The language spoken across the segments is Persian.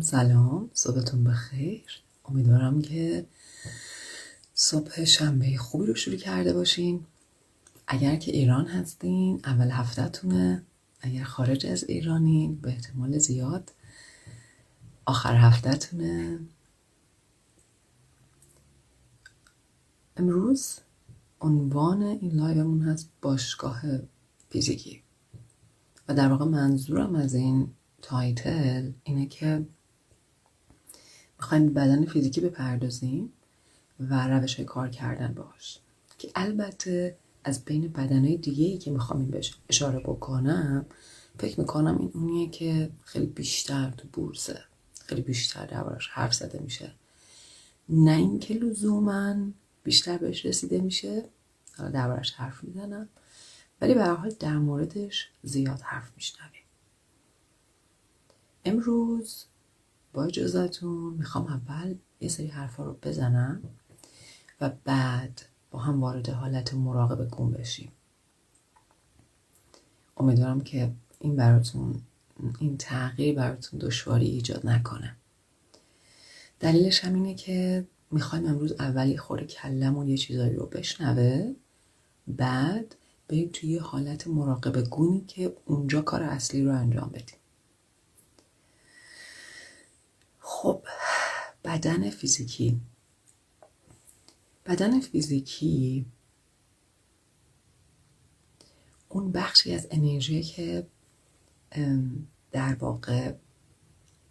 سلام. صبحتون بخیر. امیدوارم که صبح شنبه خوبی رو شروع کرده باشین. اگر که ایران هستین اول هفتهتونه. اگر خارج از ایرانین به احتمال زیاد. آخر هفتهتونه. امروز عنوان این لایومون هست باشگاه فیزیکی. و در واقع منظورم از این تایتل اینه که می‌خوایم بدن فیزیکی بپردازیم و روش های کار کردن باش که البته از بین بدنهای دیگه ای که می‌خوام بهش اشاره بکنم فکر می‌کنم این اونیه که خیلی بیشتر تو بورسه. خیلی بیشتر دربارش حرف زده میشه. نه اینکه لزوما بیشتر بهش رسیده میشه حالا دربارش حرف می‌زنم ولی به هر حال در موردش زیاد حرف میشنویم. امروز با اجازتون می‌خوام اول یه سری حرفا رو بزنم و بعد با هم وارد حالت مراقبه گم بشیم. امیدوارم که این براتون این تغییر براتون دشواری ایجاد نکنه. دلیلش هم اینه که می‌خوایم امروز اولی خور کلمون یه چیزایی رو بشنوه بعد بریم توی حالت مراقبه گونی که اونجا کار اصلی رو انجام بدیم. خب بدن فیزیکی. بدن فیزیکی اون بخشی از انرژی که در واقع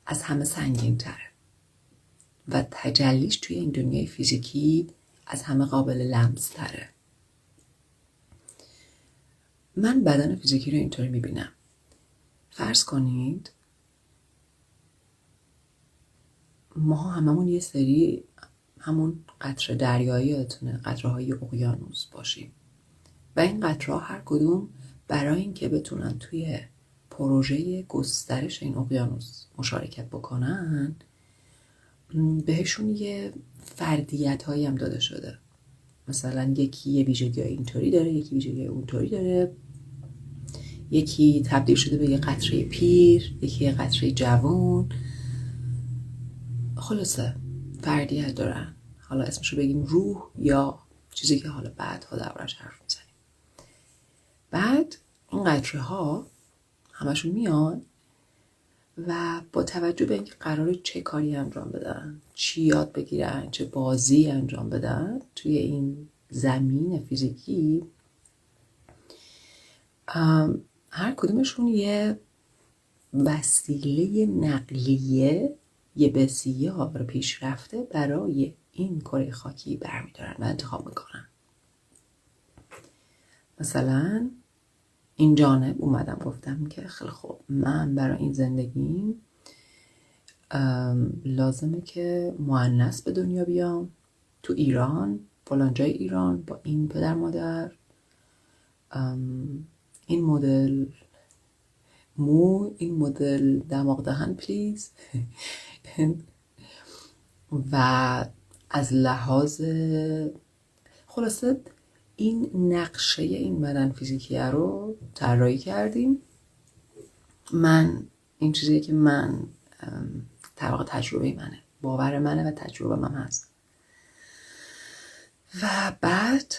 از همه سنگین تره و تجلیش توی این دنیای فیزیکی از همه قابل لمس تره من بدن فیزیکی رو اینطوری می‌بینم. فرض کنید ما هممون یه سری همون قطره دریایی یادتونه قطره های اقیانوس باشیم. و این قطره هر کدوم برای اینکه بتونن توی پروژه گسترش این اقیانوس مشارکت بکنن بهشون یه فردیت هایی هم داده شده. مثلا یکی یه ویژگی اینطوری داره یکی ویژگی اونطوری داره. یکی تبدیل شده به یه قطره پیر یکی یه قطره جوان. خلاصه فردیت دارن. حالا اسمشو بگیم روح یا چیزی که حالا بعدها دربارش حرف می‌زنیم. بعد این قطره ها همشون میان و با توجه به اینکه قرار چه کاری انجام بدن چی یاد بگیرن چه بازی انجام بدن توی این زمین فیزیکی هر کدومشون یه وسیله نقلیه یه بسیار پیشرفته برای این کره خاکی برمیدارن و انتخاب می‌کنن. مثلا این جانب اومدم گفتم که خیلی خوب من برای این زندگیم لازمه که معنس به دنیا بیام. تو ایران فلان جای ایران با این پدر مادر. این مدل مو این مدل دماغ دهن پلیز. و از لحاظ خلاصه این نقشه این بدن فیزیکی رو طراحی کردیم. من این چیزی که من طبق تجربه منه. باور منه و تجربه من هست. و بعد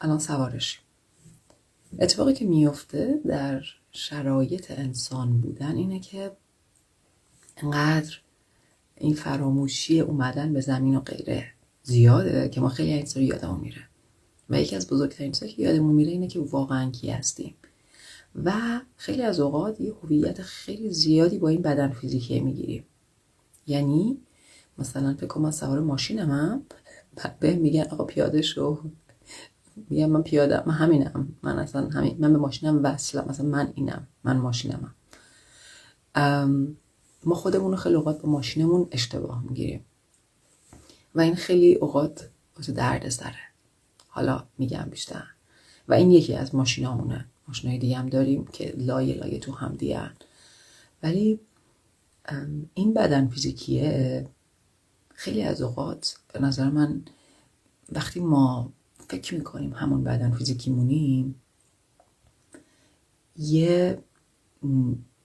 الان سوارش. اتفاقی که میفته در شرایط انسان بودن اینه که انقدر این فراموشی اومدن به زمین و غیره زیاده که ما خیلی این رو یادمون میره. و یکی از بزرگترین چیزایی که یادمون میره اینه که واقعا کی هستیم. و خیلی از اوقات یه هویت خیلی زیادی با این بدن فیزیکی می‌گیریم. یعنی مثلا فکر کنم من سوار ماشینم به میگن آقا پیاده شو. میگم من پیاده من همینم. من اصلا همین من به ماشینم وصلم. مثلا من اینم. من ماشینمم. ما خودمون رو خیلی اوقات با ماشینمون اشتباه می‌گیریم. و این خیلی اوقات واسه درد سره. حالا میگم بیشتر. و این یکی از ماشینامونه. ماشینای دیگه هم داریم که لایه لایه تو هم دیگه ولی این بدن فیزیکیه خیلی از اوقات به نظر من وقتی ما فکر می‌کنیم همون بدن فیزیکی مونیم یه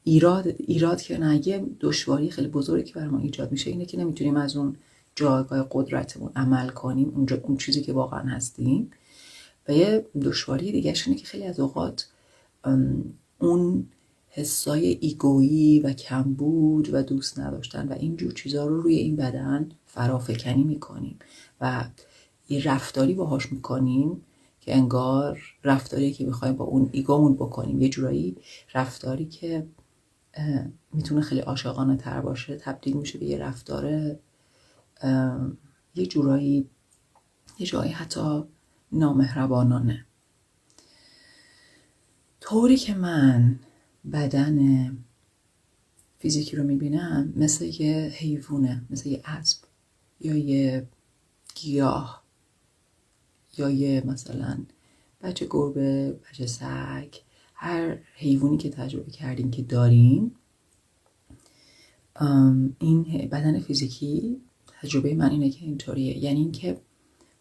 ایراد ایراد که نه یه دشواری خیلی بزرگی که برای ما ایجاد میشه اینه که نمی‌تونیم از اون جایگاه قدرتمون عمل کنیم اونجا اون چیزی که واقعا هستیم. و یه دشواری دیگه اینه که خیلی از اوقات اون حسای ایگویی و کمبود و دوست نداشتن و اینجور چیزها رو روی این بدن فرافکنی می‌کنیم. و یه رفتاری باهاش می‌کنیم که انگار رفتاری که می‌خوایم با اون ایگومون بکنیم. یه جورایی رفتاری که می‌تونه خیلی عاشقانه تر باشه تبدیل میشه به یه رفتار یه جورایی یه جایی حتی نامهربانانه. طوری که من بدن فیزیکی رو می‌بینم مثل یه حیوونه مثل یه اسب یا یه گیاه یا یه مثلا بچه گربه بچه سگ. هر حیوانی که تجربه کردیم که داریم این بدن فیزیکی تجربه من اینه که اینطوریه. یعنی اینکه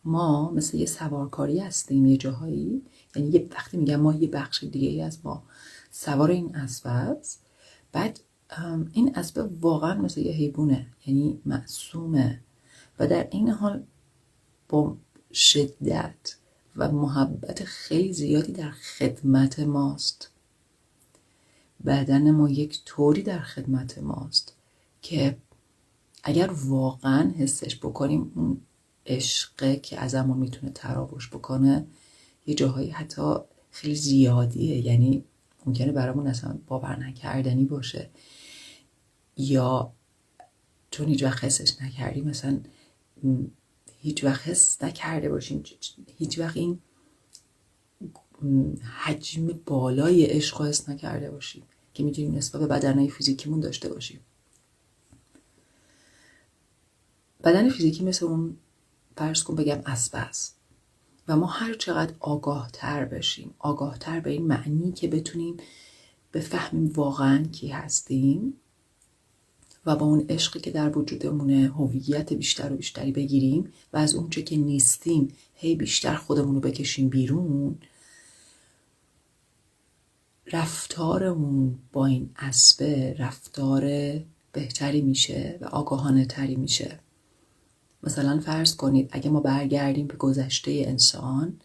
ما مثل یه سوارکاری هستیم یه جاهایی. یعنی یه وقتی میگم ما یه بخش دیگه ای از ما سوار این اسب است بعد این اسب واقعا مثل یه حیوانه. یعنی معصومه. و در این حال با شدت و محبت خیلی زیادی در خدمت ماست. بدن ما یک طوری در خدمت ماست که اگر واقعا حسش بکنیم اون عشقه که ازمون می‌تونه تراوش بکنه یه جاهایی حتی خیلی زیادیه. یعنی ممکنه برامون اصلا باور نکردنی باشه. یا چون هیچ وقت حسش نکردیم مثلا هیچ وقت حس نکرده باشیم هیچ وقت این حجم بالای عشق حس نکرده باشیم که می‌تونیم نسبت به بدنهای فیزیکیمون داشته باشیم بدن فیزیکی مثل اون فرض کن بگم اسب است. و ما هر چقدر آگاه تر بشیم آگاه تر به این معنی که بتونیم بفهمیم واقعا کی هستیم و با اون عشقی که در وجودمونه هویت بیشتر و بیشتری بگیریم و از اونچه که نیستیم هی بیشتر خودمون رو بکشیم بیرون رفتارمون با این اسبه رفتار بهتری میشه و آگاهانه تری میشه. مثلا فرض کنید اگه ما برگردیم به گذشته انسان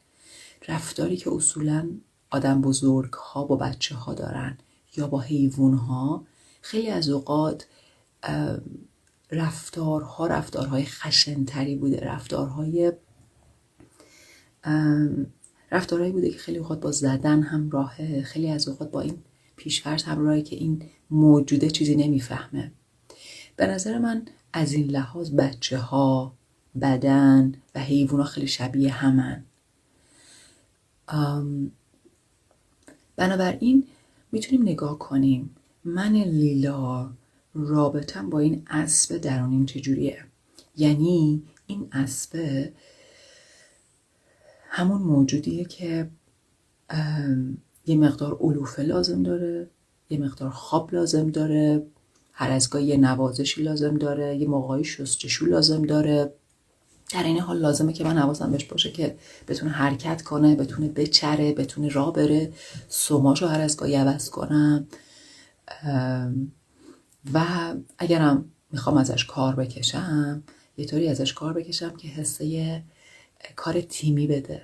رفتاری که اصولا آدم بزرگ ها با بچه ها دارن یا با حیوان ها خیلی از اوقات رفتارها رفتارهای خشنتری بوده. رفتارهای رفتارهایی بوده که خیلی اوقات با زدن همراهه خیلی از اوقات با این پیشفرض همراهه که این موجوده چیزی نمی‌فهمه. به نظر من از این لحاظ بچه ها بدن و حیوان ها خیلی شبیه همن. بنابراین می‌تونیم نگاه کنیم. من لیلا رابطم با این اسب درونیم چجوریه؟ یعنی این اسب همون موجودیه که یه مقدار علوفه لازم داره یه مقدار خواب لازم داره هر از گاهی یه نوازشی لازم داره یه موقعی شستشو لازم داره. در این حال لازمه که من حواسم بهش باشه که بتونه حرکت کنه بتونه بچره بتونه را بره. سوماشو هر از گاهی عوض کنم. و اگرم می‌خوام ازش کار بکشم یه طوری ازش کار بکشم که حسه کار تیمی بده.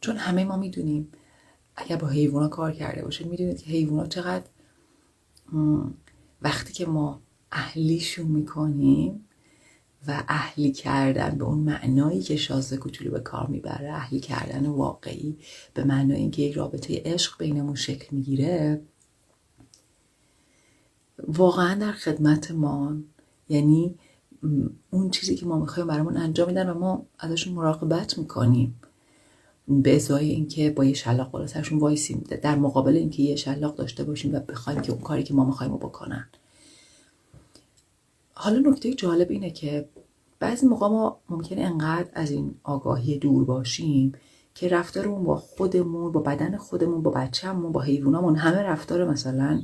چون همه ما می‌دونیم اگر با حیوانا کار کرده باشید می‌دونید که حیوانا چقدر وقتی که ما اهلیشون می‌کنیم و اهلی کردن به اون معنایی که شازده کوچولو به کار می‌بره اهلی کردن واقعی به معنای اینکه یک رابطه عشق بینمون شکل می‌گیره واقعا در خدمت ما. یعنی اون چیزی که ما می‌خوایم برامون انجام میدن و ما ازشون مراقبت می‌کنیم. به ازای اینکه با یه شلاق بالا سرشون وایسیم در مقابل اینکه یه شلاق داشته باشیم و بخوایم که اون کاری که ما می‌خوایم رو بکنن. حالا نکته جالب اینه که بعضی موقع ما ممکنه انقدر از این آگاهی دور باشیم که رفتارمون با خودمون با بدن خودمون با بچه‌مون با حیوانامون همه رفتار مثلا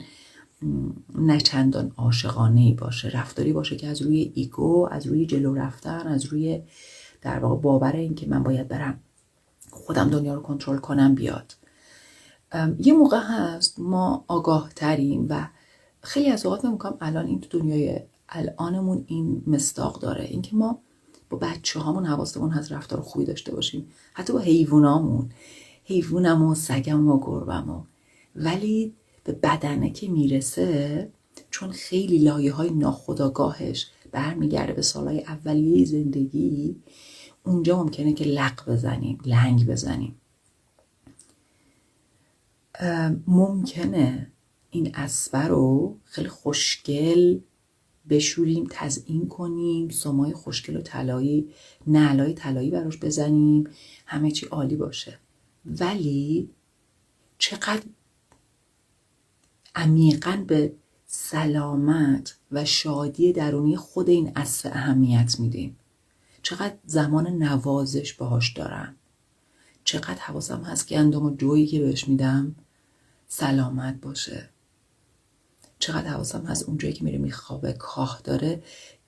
نه چندان عاشقانه باشه رفتاری باشه که از روی ایگو از روی جلو رفتن از روی در واقع باور این که من باید برم خودم دنیا رو کنترل کنم بیاد. یه موقع هست ما آگاه تریم و خیلی از اوقات می‌کنم الان این تو دنیای الانمون این مستاق داره. اینکه ما با بچه هامون حواستمون هست رفتار خوبی داشته باشیم. حتی با حیوانامون حیوانم و سگم و گربم و. ولی به بدنه که می‌رسه چون خیلی لایه های ناخداگاهش برمیگرده به سالهای اولیه زندگی اونجا ممکنه که لق بزنیم لنگ بزنیم. ممکنه این اسبه رو خیلی خوشگل بشوریم تزئین کنیم سمای خوشگل و طلایی نعلای طلایی براش بزنیم همه چی عالی باشه. ولی چقدر عمیقا به سلامت و شادی درونی خود این اسب اهمیت میدیم. چقدر زمان نوازش باهاش دارم. چقدر حواسم هست که اندام جویی که بهش میدم سلامت باشه. چقدر حواسم هست اونجایی که میره میخوابه کاه داره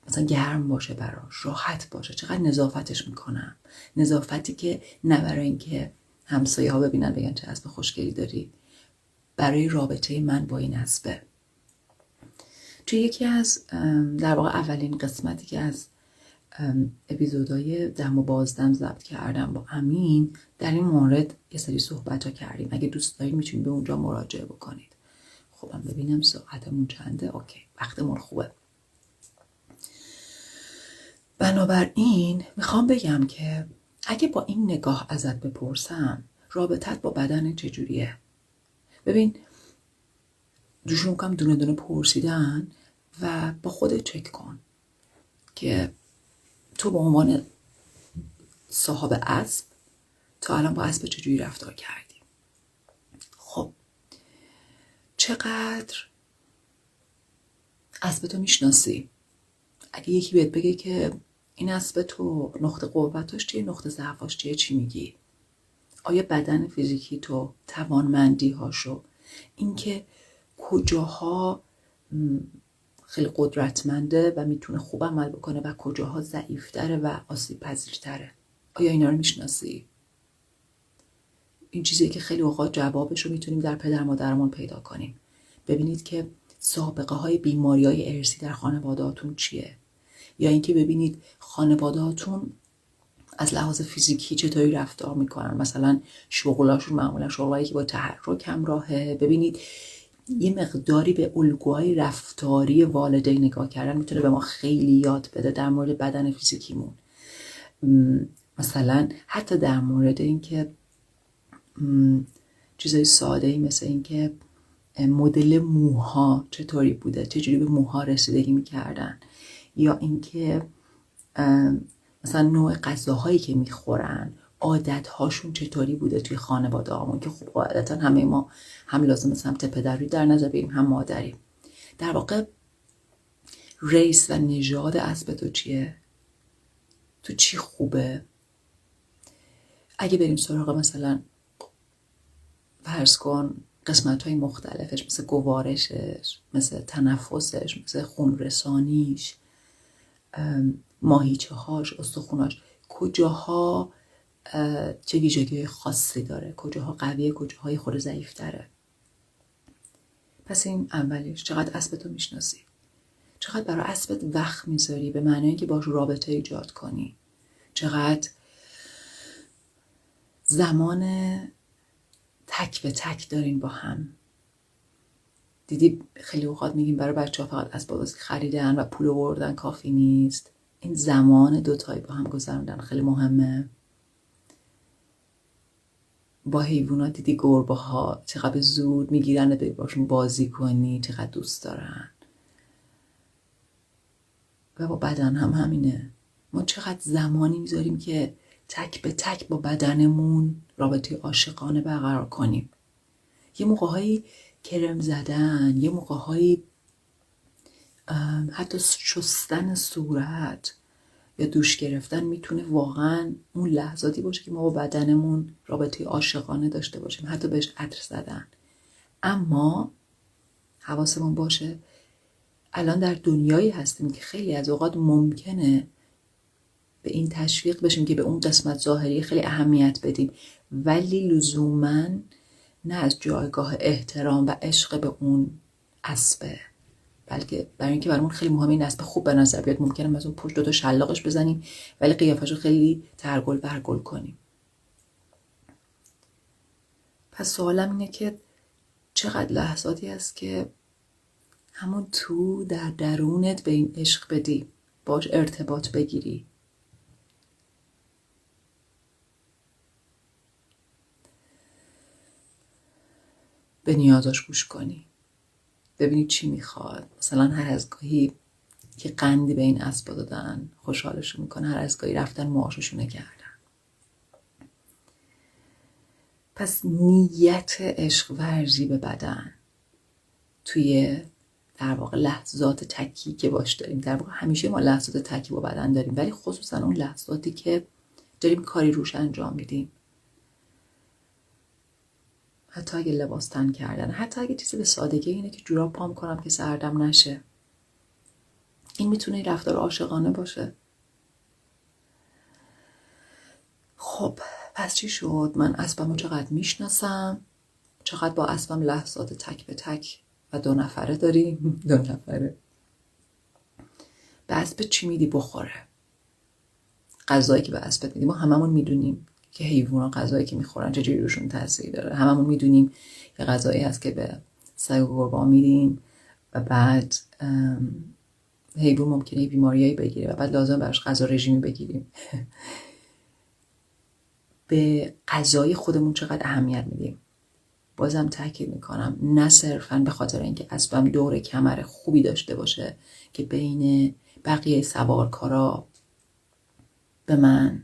مثلا گرم باشه براش راحت باشه. چقدر نظافتش می‌کنم. نظافتی که نه برای اینکه همسایه ها ببینن بگن چه اسب خوشگلی داری. برای رابطه من با این اسبه توی یکی از در واقع اولین قسمتی که از اپیزودهای دم و بازدم ضبط کردم با امین در این مورد یه سری صحبت ها کردیم. اگه دوست دارید می‌تونید به اونجا مراجعه بکنید. خب ببینم ساعتمون چنده؟ اوکی وقتمون خوبه. بنابراین می‌خوام بگم که اگه با این نگاه ازت بپرسم رابطت با بدن چجوریه؟ ببین دوشون کم دونه دونه پرسیدن و با خودت چک کن که تو به عنوان صاحب اسب تا الان با اسب چجوری رفتار کردی؟ خب چقدر اسب تو می‌شناسی؟ اگه یکی بهت بگه که این اسب تو نقطه قوتش چیه نقطه ضعفاش چیه چی میگی؟ آیا بدن فیزیکی تو توانمندی هاشو اینکه کجاها خیلی قدرتمنده و می‌تونه خوب عمل بکنه و کجاها ضعیفتره و آسیب پذیرتره آیا اینا رو می‌شناسی؟ این چیزی که خیلی اوقات جوابش رو می‌تونیم در پدر مادرمون پیدا کنیم. ببینید که سابقه های بیماری های ارسی در خانوادهاتون چیه؟ یا اینکه ببینید خانوادهاتون از لحاظ فیزیکی چطوری رفتار می‌کنن؟ مثلا شغلاشون معمولا شغلایی که با تحرک همراهه. ببینید یه مقداری به الگوهای رفتاری والدین نگاه کردن می‌تونه به ما خیلی یاد بده در مورد بدن فیزیکیمون. مثلا حتی در مورد اینکه چیزای ساده ای مثل اینکه مدل موها چطوری بوده؟ چجوری به موها رسیدگی می‌کردن؟ یا اینکه مثلا نوع غذاهایی که می‌خورن عادت هاشون چطوری بوده توی خانواده همون که خب قاعدتا همه ما هم لازم سمت پدری در نظر بگیریم هم مادری در واقع ریس و نژاد اسب تو چیه؟ تو چی خوبه؟ اگه بریم سراغ مثلا فرض کن قسمت های مختلفش مثل گوارشش مثل تنفسش مثل خون رسانیش ماهیچه هاش استخوناش. کجاها چه ویژگی خاصی داره؟ کجاها قویه کجاهای خود ضعیف داره پس این اولش چقدر اسبتو می‌شناسی؟ چقدر برای اسبت وقت می‌ذاری به معنی اینکه باش رابطه ایجاد کنی؟ چقدر زمان تک به تک دارین با هم؟ دیدی خیلی اوقات میگیم برای بچه ها فقط اسباب بازی خریدن و پول آوردن کافی نیست. این زمان دوتایی با هم گذراندن خیلی مهمه. با حیوانات دیدی گربه ها چقدر زود می‌گیرن بری باشون بازی کنی چقدر دوست دارن. و با بدن هم همینه. ما چقدر زمانی می‌ذاریم که تک به تک با بدنمون رابطه عاشقانه برقرار کنیم. یه موقع کرم زدن یه موقع حتی شستن صورت یا دوش گرفتن می‌تونه واقعا اون لحظاتی باشه که ما با بدنمون رابطه عاشقانه داشته باشیم حتی بهش عطر زدن. اما حواسمون باشه الان در دنیایی هستیم که خیلی از اوقات ممکنه به این تشویق بشیم که به اون قسمت ظاهری خیلی اهمیت بدیم. ولی لزوما نه از جایگاه احترام و عشق به اون اسبه. بلکه برای اینکه برامون خیلی مهمه این اسب خوب به نظر بیاد. ممکنه از اون پشت دو تا شلاقش بزنیم ولی قیافش رو خیلی ترگل برگل کنیم. پس سوالم اینه که چقدر لحظاتی است که همون تو در درونت به این عشق بدی باش ارتباط بگیری. به نیازاش گوش کنی. ببینی چی می‌خواد. مثلا هر از گاهی که قندی به این اسبا دادن خوشحالشون می‌کنه هر از گاهی رفتن معاششونه کردن. پس نیت عشق ورزی به بدن توی در واقع لحظات تکی که باش داریم. در واقع همیشه ما لحظات تکی با بدن داریم ولی خصوصا اون لحظاتی که داریم کاری روش انجام میدیم. حتی اگه لباس تن کردن. حتی اگه چیزی به سادگی اینه که جوراب پام کنم که سردم نشه. این می‌تونه رفتار عاشقانه باشه. خب پس چی شد؟ من اسبمو چقدر می‌شناسم؟ چقدر با اسبم لحظات تک به تک و دو نفره داریم؟ دو نفره. به اسب چی میدی بخوره؟ غذایی که به اسبت میدی. ما هممون می‌دونیم. که حیوان غذایی که می‌خورن چجوری روشون تاثیر داره. هممون می‌دونیم یه غذایی هست که به سگ و قربان میدیم و بعد حیوان ممکنه بیماریایی بگیره و بعد لازم براش غذا رژیمی بگیریم. به غذای خودمون چقدر اهمیت میدیم؟ بازم تاکید می‌کنم. نه صرفا به خاطر اینکه اسبم دور کمر خوبی داشته باشه که بین بقیه سوارکارا به من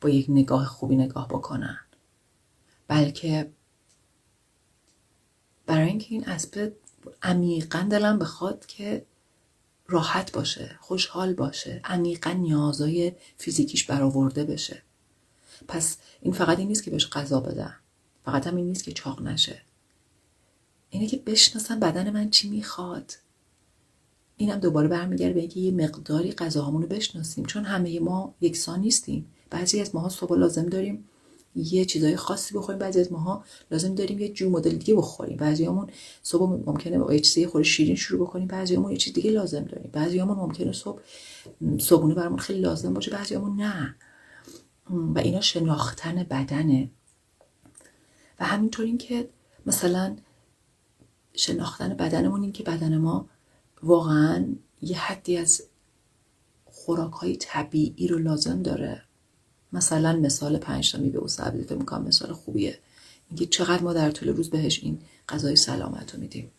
با یک نگاه خوبی نگاه بکنن. بلکه برای اینکه این اسب عمیقا دلم بخواد که راحت باشه خوشحال باشه عمیقا نیازای فیزیکیش برآورده بشه. پس این فقط این نیست که بهش غذا بدم. فقط هم این نیست که چاق نشه. اینه که بشناسم بدن من چی می‌خواد. اینم دوباره برمیگرده به اینکه یه مقداری غذاهامون رو بشناسیم چون همه ما یکسان نیستیم. بعضی از ماها صبح لازم داریم یه چیزای خاصی بخوریم بعضی از ماها لازم داریم یه جو مدل دیگه بخوریم. بعضیامون صبح ممکنه با یه چیزی خورده شیرین شروع بکنیم بعضیامون یه چیز دیگه لازم داریم. بعضیامون ممکنه صبح صبحونه برامون خیلی لازم باشه بعضیامون نه. و اینا شناختن بدنه. و همینطور این که مثلا شناختن بدنمون این که بدن ما واقعا یه حدی از خوراک های طبیعی رو لازم داره. مثلا مثال پنج تا میوه و سبزی فکر می‌کنم مثال خوبیه. اینکه چقدر ما در طول روز بهش این غذای سلامت رو میدیم.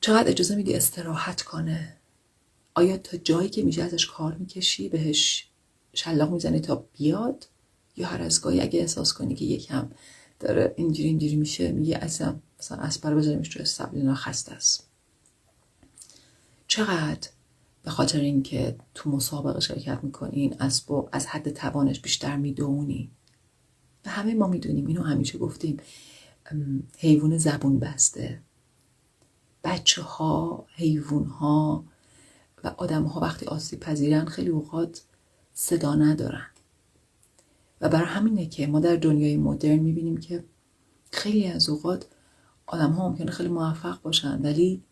چقدر اجازه میدی استراحت کنه. آیا تا جایی که میشه ازش کار می‌کشی بهش شلاق می‌زنی تا بیاد؟ یا هر از گاهی اگه احساس کنی که یکم داره اینجوری اینجوری میشه میگه اصلا مثلا اسپر بذاریمش تو اینا خسته است. چقدر؟ به خاطر اینکه تو مسابقه شرکت می‌کنین اسب از حد توانش بیشتر می‌دونی. و همه ما می‌دونیم اینو همیشه گفتیم. حیوان زبون بسته. بچه ها حیوان ها و آدم ها وقتی آسیب پذیرن خیلی اوقات صدا ندارن. و برای همینه که ما در دنیای مدرن می‌بینیم که خیلی از اوقات آدم ها ممکنه خیلی موفق باشن ولی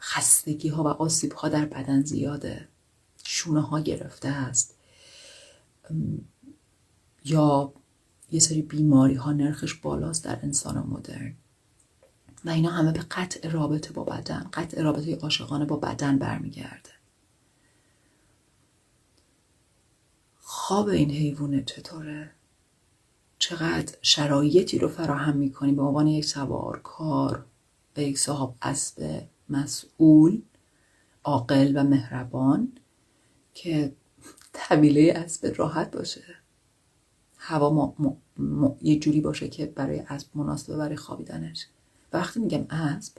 خستگی ها و آسیب ها در بدن زیاده. شونه ها گرفته است. یا یه سری بیماری ها نرخش بالاست در انسان مدرن. و اینا همه به قطع رابطه با بدن قطع رابطه عاشقانه با بدن برمیگرده. خواب این حیوان چطوره؟ چقدر شرایطی رو فراهم می‌کنی به عنوان یک سوارکار و یک صاحب اسب؟ مسئول عاقل و مهربان که طویله اسب راحت باشه. هوا یه جوری باشه که برای اسب مناسبه برای خوابیدنش. وقتی میگم اسب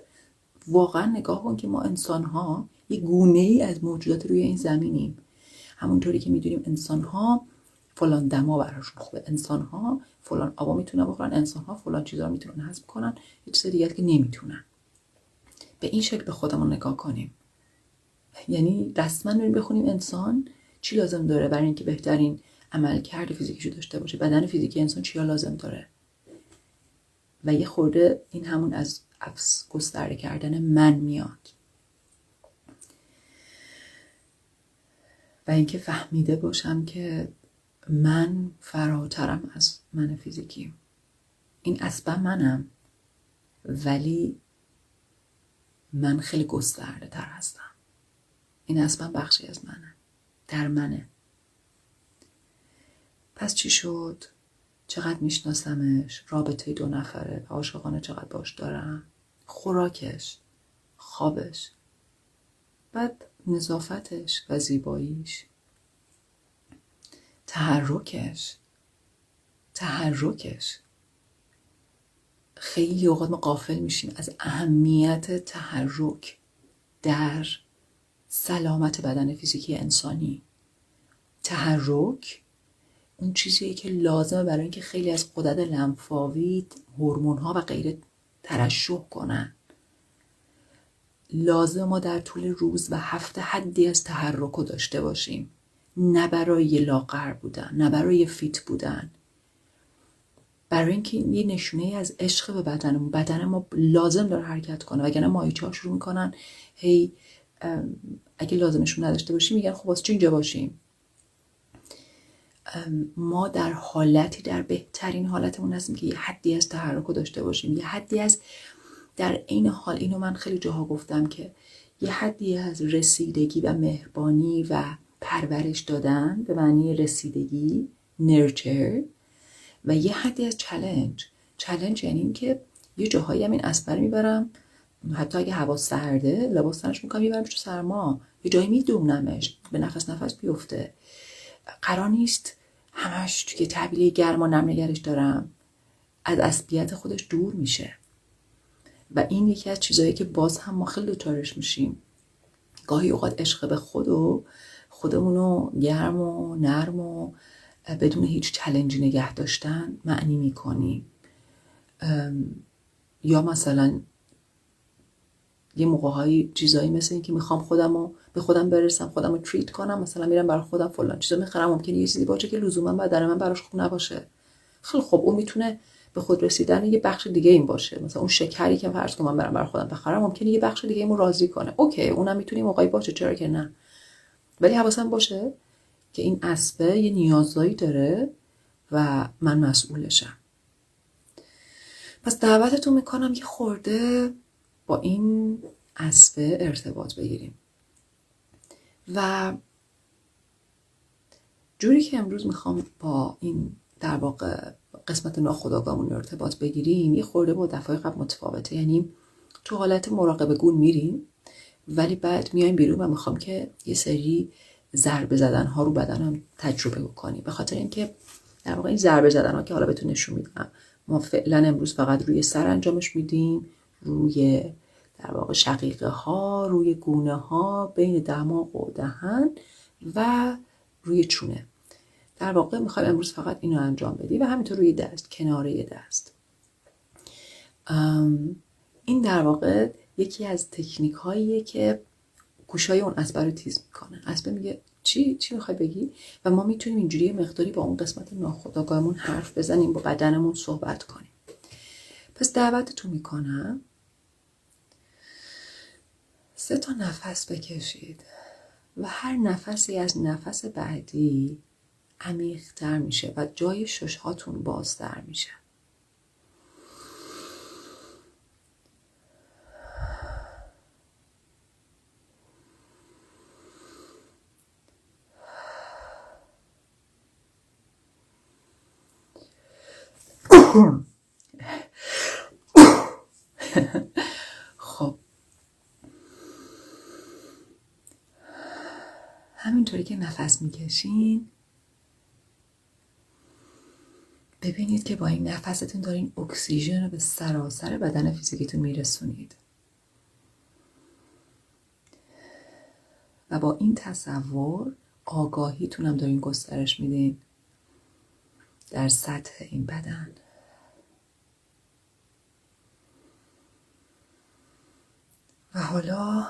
واقعا نگاه کن که ما انسان ها یه گونه ای از موجودات روی این زمینیم. همونطوری که می‌دونیم انسان ها فلان دما براشون خوبه. انسان ها فلان آبا می‌تونن بخورن. انسان ها فلان چیزا می‌تونن هضم کنن. یه چیز دیگه که نمی‌تونن. به این شکل به خودمون نگاه کنیم. یعنی رسما بریم بخونیم انسان چی لازم داره برای اینکه بهترین عمل کرد فیزیکیشو داشته باشه؟ بدن فیزیکی انسان چیا لازم داره؟ و یه خورده این همون از گسترده کردن من میاد. و اینکه فهمیده باشم که من فراترم از من فیزیکی. این اصلا منم. ولی من خیلی گسترده تر هستم. این اصلا بخشی از منه. در منه. پس چی شد؟ چقدر میشناسمش؟ رابطه دو نفره عاشقانه چقدر باش دارم؟ خوراکش خوابش. بعد نظافتش و زیباییش. تحرکش. تحرکش. خیلی اوقات ما قافل میشیم از اهمیت تحرک در سلامت بدن فیزیکی انسانی. تحرک اون چیزیه که لازمه برای اینکه خیلی از قدرت لنفاوی هورمون ها و غیره ترشح کنن. لازم ما در طول روز و هفته حدی از تحرک رو داشته باشیم. نه برای لاغر بودن نه برای فیت بودن. برای اینکه یه نشونه از عشق به بدنمون بدن ما لازم داره حرکت کنه. وگرنه ماهیچه ها شروع می‌کنن هی اگه لازمشون نداشته باشیم میگن خب واسه اینجا باشیم؟ ما در حالتی در بهترین حالتمون هستیم که یه حدی از تحرک داشته باشیم. یه حدی از در این حال اینو من خیلی جاها گفتم که یه حدی از رسیدگی و مهربانی و پرورش دادن به معنی رسیدگی نرچر و یه حدی از چلنج چلنج یعنی این که یه جاهایی هم این اسبر می‌برم. حتی اگه هوا سرده لباس تنش می‌کنم می‌برم تو سرما. یه جایی میدونمش به نفس نفس بیفته. قرار نیست همش توی گرم و نم نگرش دارم. از اصلیت خودش دور میشه. و این یکی از چیزهایی که باز هم ما خیلی دوچارش میشیم. گاهی اوقات عشق به خود و خودمونو گرم و نرم و بدون هیچ چلنجی نگه داشتن معنی می‌کنیم یا مثلا یه موقع های چیزایی مثل این که می‌خوام خودم رو به خودم برسم خودم رو تریت کنم مثلا میرم برای خودم فلان چیزا می‌خرم ممکنه یه چیزی باشه که لزوما بدن من براش خوب نباشه. خیلی خب اون می‌تونه به خود رسیدن یه بخش دیگه این باشه. مثلا اون شکری که فرض کنم من برم برای خودم بخرم ممکنه یه بخش دیگه ایمو راضی کنه. اوکی اونم می‌تونه موقعی باشه چرا که نه؟ ولی حواسم باشه؟ که این اسبه یه نیازایی داره و من مسئولشم. پس دعوتتون می‌کنم یه خورده با این اسبه ارتباط بگیریم. و جوری که امروز می‌خوام با این در واقع قسمت ناخداگاهمون ارتباط بگیریم یه خورده با دفعه قبل متفاوته یعنی تو حالت مراقبه گون میریم ولی بعد میایم بیرون و می‌خوام که یه سری ضربه زدن ها رو بدنم تجربه بکنیم به خاطر اینکه در واقع این ضربه زدن ها که حالا بهتون نشون میدم ما فعلا امروز فقط روی سر انجامش میدیم روی در واقع شقیقه ها روی گونه ها بین دماغ و دهن و روی چونه. در واقع می‌خوایم امروز فقط اینو انجام بدی و همینطور روی دست کناره دست. این در واقع یکی از تکنیک هاییه که گوشای اون اسبه رو تیز می‌کنه. اسبه میگه چی؟ چی می‌خوای بگی؟ و ما می‌تونیم اینجوری مقداری با اون قسمت ناخودآگاهمون حرف بزنیم با بدنمون صحبت کنیم. پس دعوتتون می‌کنم. سه تا نفس بکشید و هر نفسی از نفس بعدی عمیقتر میشه و جای ششهاتون بازتر میشه. خب. همینطوری که نفس می‌کشین. ببینید که با این نفستون دارین اکسیژن رو به سراسر بدن فیزیکیتون میرسونید. و با این تصور آگاهیتون هم دارین گسترش میدین در سطح این بدن. و حالا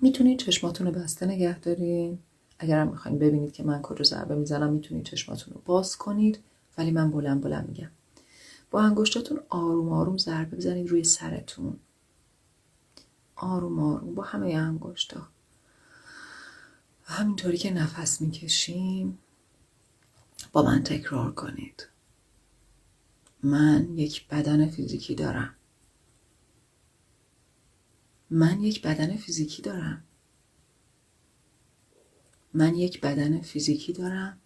می‌تونید چشماتون رو بسته نگه دارین. اگر هم می‌خواین ببینید که من کجا ضربه می‌زنم می‌تونید چشماتون رو باز کنید. ولی من بلند بلند میگم. با انگشتاتون آروم آروم ضربه بزنید روی سرتون. آروم آروم با همه انگشتا. همینطوری که نفس می‌کشیم با من تکرار کنید. من یک بدن فیزیکی دارم. من یک بدن فیزیکی دارم. من یک بدن فیزیکی دارم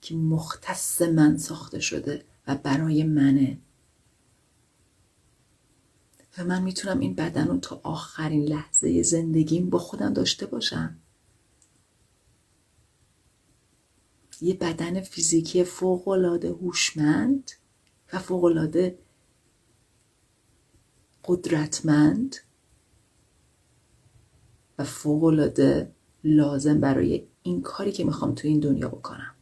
که مختص من ساخته شده و برای منه. و من می‌تونم این بدن رو تا آخرین لحظه زندگیم با خودم داشته باشم. یه بدن فیزیکی فوقالعاده هوشمند و فوقالعاده قدرتمند و فوقالعاده لازم برای این کاری که می‌خوام تو این دنیا بکنم.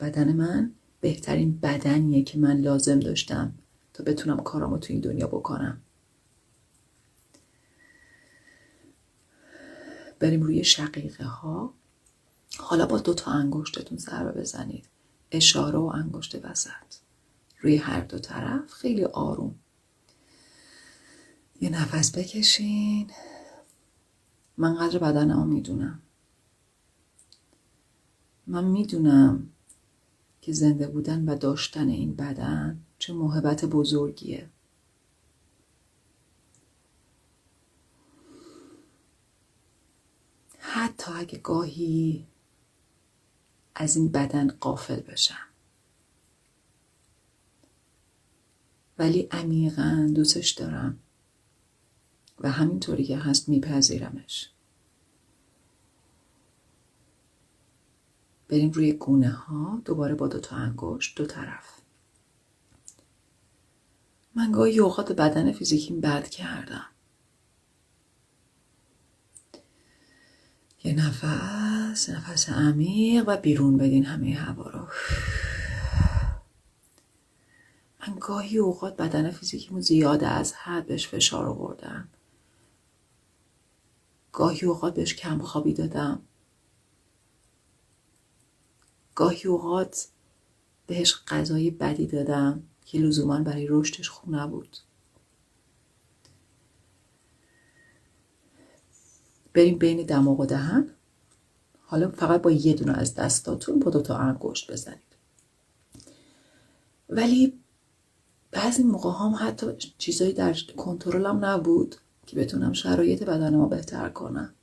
بدن من بهترین بدنیه که من لازم داشتم تا بتونم کارامو تو این دنیا بکنم. بریم روی شقیقه ها حالا با دو تا انگشتتون ضربه بزنید. اشاره و انگشت وسط. روی هر دو طرف خیلی آروم. یه نفس بکشین. من قدر بدنمو می‌دونم. من می‌دونم که زنده بودن و داشتن این بدن چه محبت بزرگیه. حتی اگه گاهی از این بدن قافل بشم. ولی عمیقا دوستش دارم. و همینطوری که هست میپذیرمش. بریم روی گونه ها دوباره با دو تا انگشت دو طرف. من گاهی اوقات بدن فیزیکیم بد کردم. یه نفس نفس عمیق و بیرون بدین همه هوا رو. من گاهی اوقات بدن فیزیکیمو زیاده از حد بهش فشار آوردم. گاهی اوقات بهش کم خوابی دادم. گاهی اوقات بهش غذای بدی دادم که لزوما برای رشدش خوب نبود. بریم بین دماغ و دهن. حالا فقط با یه دونه از دستاتون با دوتا انگشت بزنید. ولی بعضی موقع هم حتی چیزایی در کنترلم نبود. که بتونم شرایط بدن ما بهتر کنم.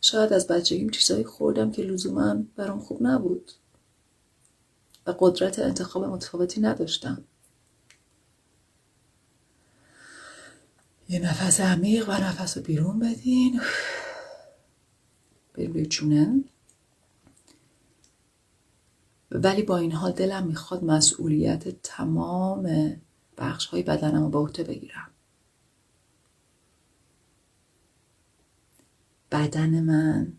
شاید از بچگیم چیزایی خوردم که لزوما برام خوب نبود. و قدرت انتخاب متفاوتی نداشتم. یه نفس عمیق و نفس رو بیرون بدین. بریم روی چونه ولی با این حال دلم می‌خواد مسئولیت تمام بخش های بدنم رو به عهده بگیرم. بدن من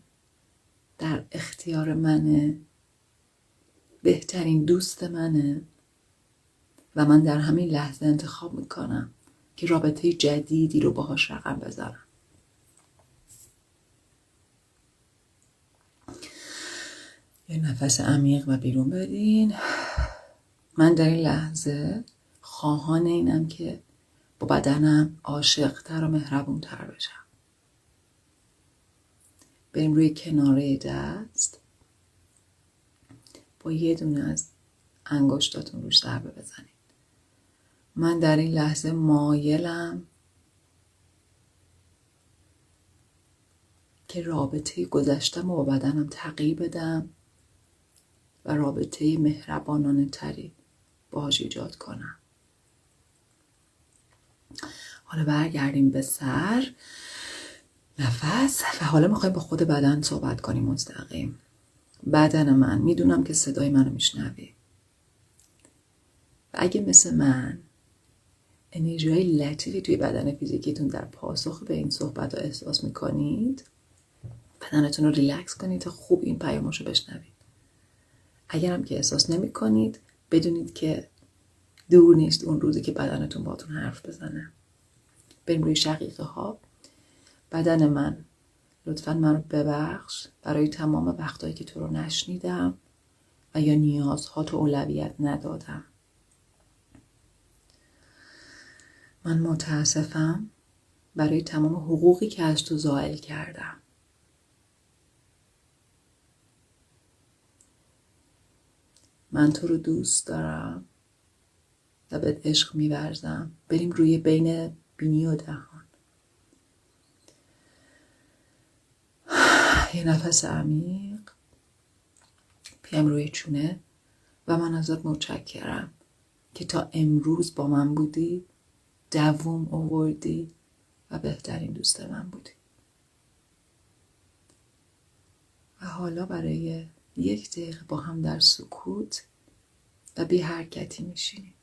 در اختیار منه. بهترین دوست منه. و من در همین لحظه انتخاب می‌کنم که رابطه جدیدی رو باهاش رقم بزنم. یه نفس عمیق و بیرون بدین من در این لحظه خواهان اینم که با بدنم عاشقتر و مهربونتر بشم. بریم روی کناره دست. با یه دونه از انگشتاتون روش ضربه بزنید من در این لحظه مایلم که رابطه گذشتم و با بدنم تغییر بدم. و رابطه مهربانانه تری باهاش ایجاد کنم. حالا برگردیم به سر نفس و حالا می‌خوایم با خود بدن صحبت کنیم مستقیم. بدن من می‌دونم که صدای منو میشنوی. و اگه مثل من انرژی های لطیفی توی بدن فیزیکیتون در پاسخ به این صحبت رو احساس می‌کنید بدنتون رو ریلکس کنید تا خوب این پیامش رو بشنوید. اگرم که احساس نمی کنید بدونید که دور نیست اون روزی که بدنتون باتون حرف بزنه. بریم روی شقیقه ها بدن من لطفا من رو ببخش برای تمام وقتهایی که تو رو نشنیدم و یا نیازها تو اولویت ندادم. من متاسفم برای تمام حقوقی که از تو زائل کردم. من تو رو دوست دارم و به عشق میورزم. بریم روی بین بینی و دهان. یه نفس عمیق. پیم روی چونه و من ازت متشکرم که تا امروز با من بودی دووم اووردی و بهترین دوست من بودی. و حالا برای یک دقیقه با هم در سکوت و بی حرکتی میشینیم.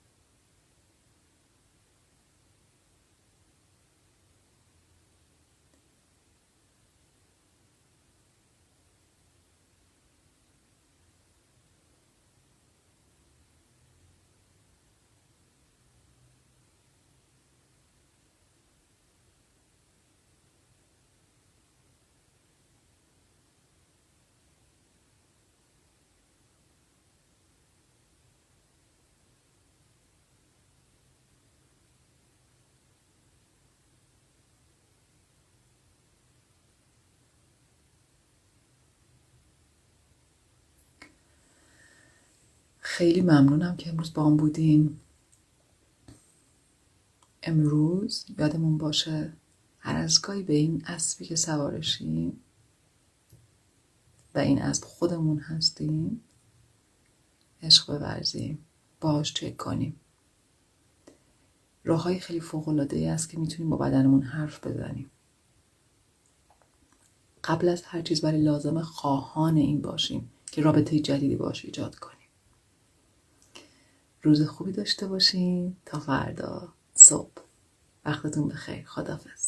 خیلی ممنونم که امروز با هم بودین. امروز یادمون باشه هر از گاهی به این اسبی که سوارشیم و این اسب خودمون هستیم عشق بورزیم باهاش چک کنیم. راه های خیلی فوق العاده ای است که می‌تونیم با بدنمون حرف بزنیم. قبل از هر چیز برای لازم خواهان این باشیم که رابطه جدیدی باش ایجاد کنیم. روز خوبی داشته باشین تا فردا صبح. وقتتون بخیر. خدافز